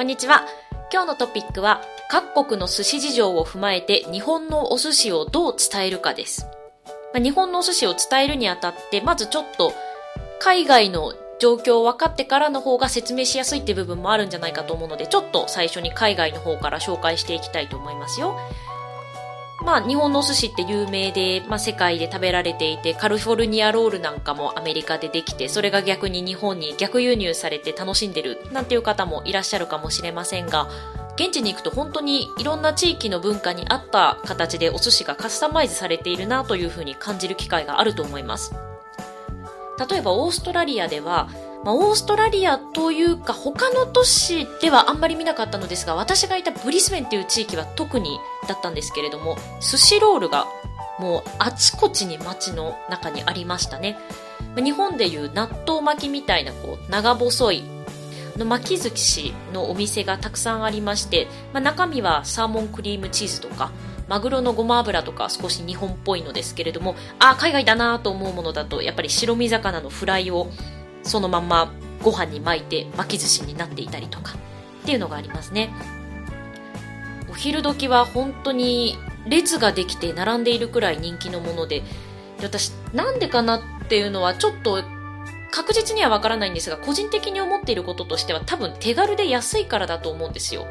こんにちは。今日のトピックは、各国の寿司事情を踏まえて日本のお寿司をどう伝えるかです。まあ、日本のお寿司を伝えるにあたって、まずちょっと海外の状況を分かってからの方が説明しやすいって部分もあるんじゃないかと思うので、ちょっと最初に海外の方から紹介していきたいと思いますよ。まあ、日本のお寿司って有名で、まあ、世界で食べられていて、カリフォルニアロールなんかもアメリカでできて、それが逆に日本に逆輸入されて楽しんでるなんていう方もいらっしゃるかもしれませんが、現地に行くと本当にいろんな地域の文化に合った形でお寿司がカスタマイズされているなというふうに感じる機会があると思います。例えばオーストラリアでは、まあ、オーストラリアというか他の都市ではあんまり見なかったのですが私がいたブリスベンっていう地域は特にだったんですけれども寿司ロールがもうあちこちに街の中にありましたね。日本でいう納豆巻きみたいなこう長細いの巻き寿司のお店がたくさんありまして、まあ、中身はサーモンクリームチーズとかマグロのごま油とか少し日本っぽいのですけれどもあ海外だなと思うものだとやっぱり白身魚のフライをそのままご飯に巻いて巻き寿司になっていたりとかっていうのがありますね。お昼時は本当に列ができて並んでいるくらい人気のもので私なんでかなっていうのはちょっと確実にはわからないんですが個人的に思っていることとしては多分手軽で安いからだと思うんですよ。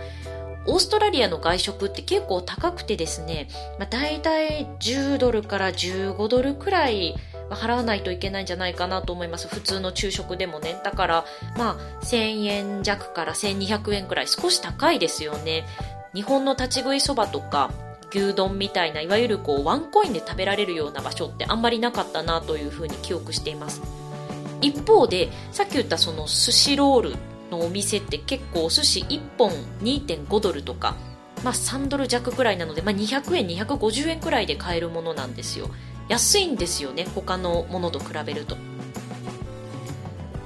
オーストラリアの外食って結構高くてですね、まあ、大体10ドルから15ドルくらい払わないといけないんじゃないかなと思います。普通の昼食でもね。だから、まあ、1000円弱から1200円くらい少し高いですよね。日本の立ち食いそばとか、牛丼みたいな、いわゆるこう、ワンコインで食べられるような場所ってあんまりなかったなというふうに記憶しています。一方で、さっき言ったその寿司ロールのお店って結構お寿司1本2.5ドルとか、まあ3ドル弱くらいなので、まあ200円、250円くらいで買えるものなんですよ。安いんですよね他のものと比べると。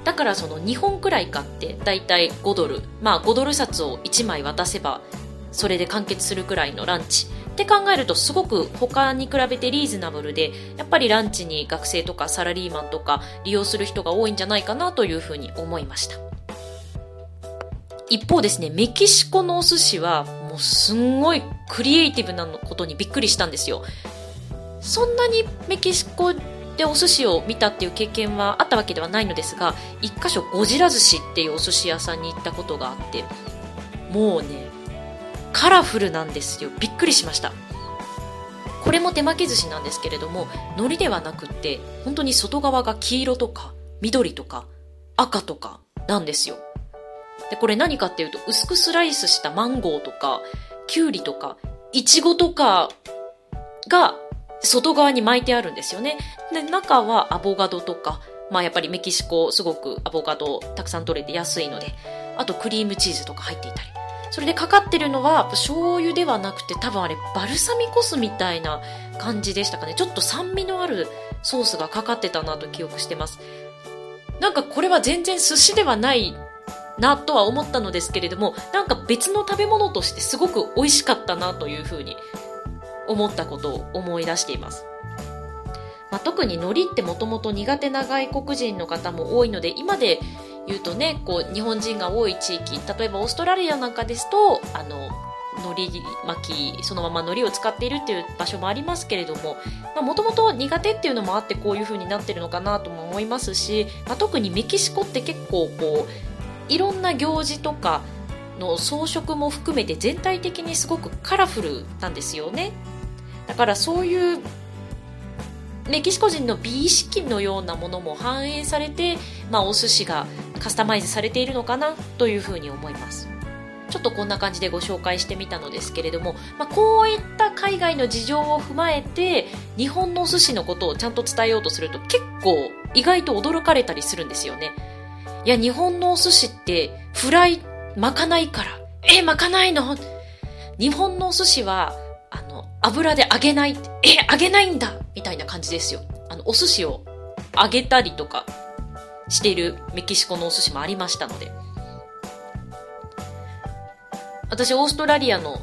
だからその2本くらい買ってだいたい5ドルまあ5ドル札を1枚渡せばそれで完結するくらいのランチ。って考えるとすごく他に比べてリーズナブルでやっぱりランチに学生とかサラリーマンとか利用する人が多いんじゃないかなというふうに思いました。一方ですねメキシコのお寿司はもうすんごいクリエイティブなことにびっくりしたんですよ。そんなにメキシコでお寿司を見たっていう経験はあったわけではないのですが一箇所ゴジラ寿司っていうお寿司屋さんに行ったことがあってもうねカラフルなんですよ。びっくりしました。これも手巻き寿司なんですけれども海苔ではなくって本当に外側が黄色とか緑とか赤とかなんですよ。でこれ何かっていうと薄くスライスしたマンゴーとかキュウリとかイチゴとかが外側に巻いてあるんですよね。で、中はアボカドとか、まあやっぱりメキシコすごくアボカドたくさん取れて安いので、あとクリームチーズとか入っていたり。それでかかってるのは醤油ではなくて多分あれバルサミコ酢みたいな感じでしたかね。ちょっと酸味のあるソースがかかってたなと記憶してます。なんかこれは全然寿司ではないなとは思ったのですけれども、なんか別の食べ物としてすごく美味しかったなというふうに思ったことを思い出しています。まあ、特に海苔ってもともと苦手な外国人の方も多いので、今で言うとね、こう、日本人が多い地域、例えばオーストラリアなんかですと、あの、海苔巻き、そのまま海苔を使っているっていう場所もありますけれども、もともと苦手っていうのもあってこういう風になってるのかなとも思いますし、まあ、特にメキシコって結構こう、いろんな行事とかの装飾も含めて全体的にすごくカラフルなんですよね。だからそういうメキシコ人の美意識のようなものも反映されて、まあ、お寿司がカスタマイズされているのかなというふうに思います。ちょっとこんな感じでご紹介してみたのですけれども、まあ、こういった海外の事情を踏まえて日本のお寿司のことをちゃんと伝えようとすると結構意外と驚かれたりするんですよね。いや、日本のお寿司ってフライ巻かないから。え、巻かないの？日本のお寿司はあの油で揚げない、え、揚げないんだみたいな感じですよ。あの、お寿司を揚げたりとかしてるメキシコのお寿司もありましたので。私、オーストラリアの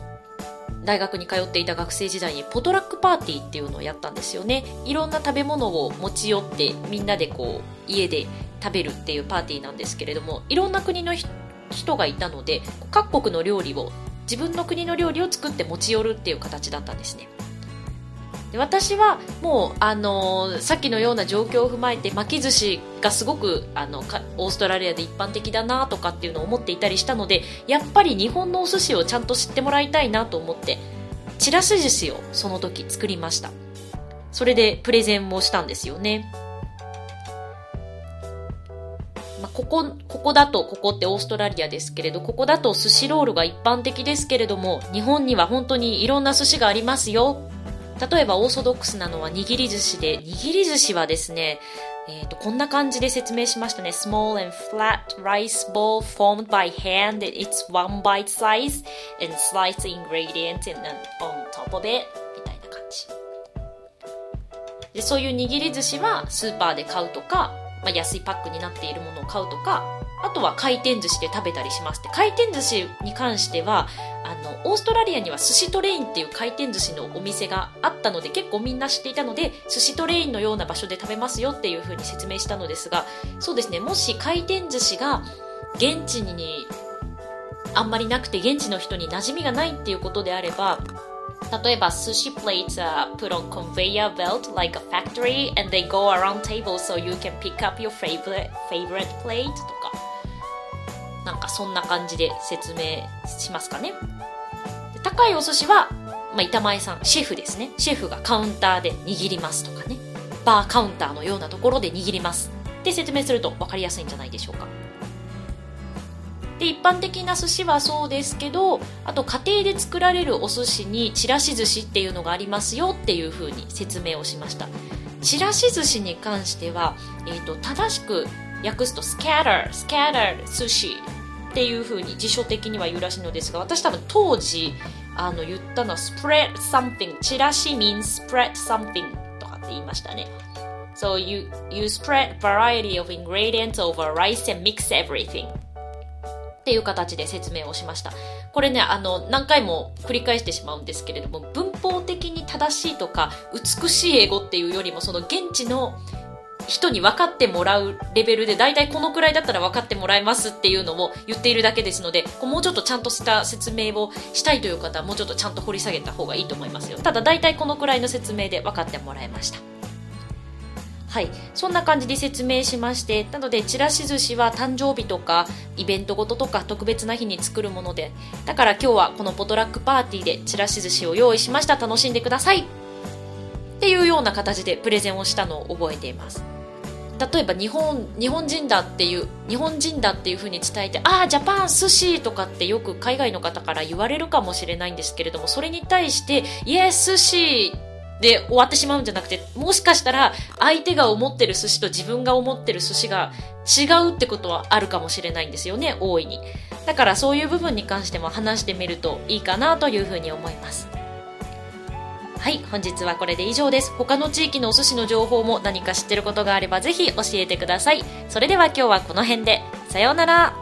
大学に通っていた学生時代にポトラックパーティーっていうのをやったんですよね。いろんな食べ物を持ち寄ってみんなでこう家で食べるっていうパーティーなんですけれども、いろんな国の人がいたので各国の料理を自分の国の料理を作って持ち寄るっていう形だったんですね。で私はもう、あのー、さっきのような状況を踏まえて巻き寿司がすごくあのオーストラリアで一般的だなとかっていうのを思っていたりしたのでやっぱり日本のお寿司をちゃんと知ってもらいたいなと思ってちらし寿司をその時作りました。それでプレゼンもしたんですよね。ここ、ここだと、ここってオーストラリアですけれど、ここだと寿司ロールが一般的ですけれども、日本には本当にいろんな寿司がありますよ例えばオーソドックスなのは握り寿司で、握り寿司はですね、えっ、ー、と、こんな感じで説明しましたね。small and flat rice ball formed by hand and it's one bite size and sliced ingredients in, on top of it みたいな感じ。で、そういう握り寿司はスーパーで買うとか、まあ、安いパックになっているものを買うとか、あとは回転寿司で食べたりしますって。回転寿司に関しては、あの、オーストラリアには寿司トレインっていう回転寿司のお店があったので、結構みんな知っていたので、寿司トレインのような場所で食べますよっていう風に説明したのですが、そうですね、もし回転寿司が現地にあんまりなくて現地の人に馴染みがないっていうことであれば、例えば寿司 plates are put on conveyor belt like a factory and they go around table so you can pick up your favorite, favorite plate とかなんかそんな感じで説明しますかね。高いお寿司は、まあ、板前さん、シェフですね。シェフがカウンターで握りますとかね。バーカウンターのようなところで握ります。って説明すると分かりやすいんじゃないでしょうか。で、一般的な寿司はそうですけど、あと家庭で作られるお寿司にちらし寿司っていうのがありますよっていう風に説明をしました。ちらし寿司に関しては、えっ、ー、と、正しく訳すと scatter, scatter 寿司っていう風に辞書的には言うらしいのですが、私多分当時、あの言ったのは spread something チラシ means spread something とかって言いましたね。So you, you spread variety of ingredients over rice and mix everything っていう形で説明をしました。これね、あの、何回も繰り返してしまうんですけれども、文法的に正しいとか、美しい英語っていうよりも、その現地の人に分かってもらうレベルで、大体このくらいだったら分かってもらえますっていうのを言っているだけですので、もうちょっとちゃんとした説明をしたいという方は、もうちょっとちゃんと掘り下げた方がいいと思いますよ。ただ大体このくらいの説明で分かってもらえました。はい。そんな感じで説明しまして、なので、ちらし寿司は誕生日とか、イベントごととか、特別な日に作るもので、だから今日はこのポトラックパーティーでちらし寿司を用意しました。楽しんでください。っていうような形でプレゼンをしたのを覚えています。例えば日本日本人だっていう日本人だっていうふうに伝えてああジャパン寿司とかってよく海外の方から言われるかもしれないんですけれどもそれに対してイエス寿司で終わってしまうんじゃなくてもしかしたら相手が思ってる寿司と自分が思ってる寿司が違うってことはあるかもしれないんですよね大いにだからそういう部分に関しても話してみるといいかなというふうに思いますはい、本日はこれで以上です。他の地域のお寿司の情報も何か知ってることがあればぜひ教えてください。それでは今日はこの辺で。さようなら。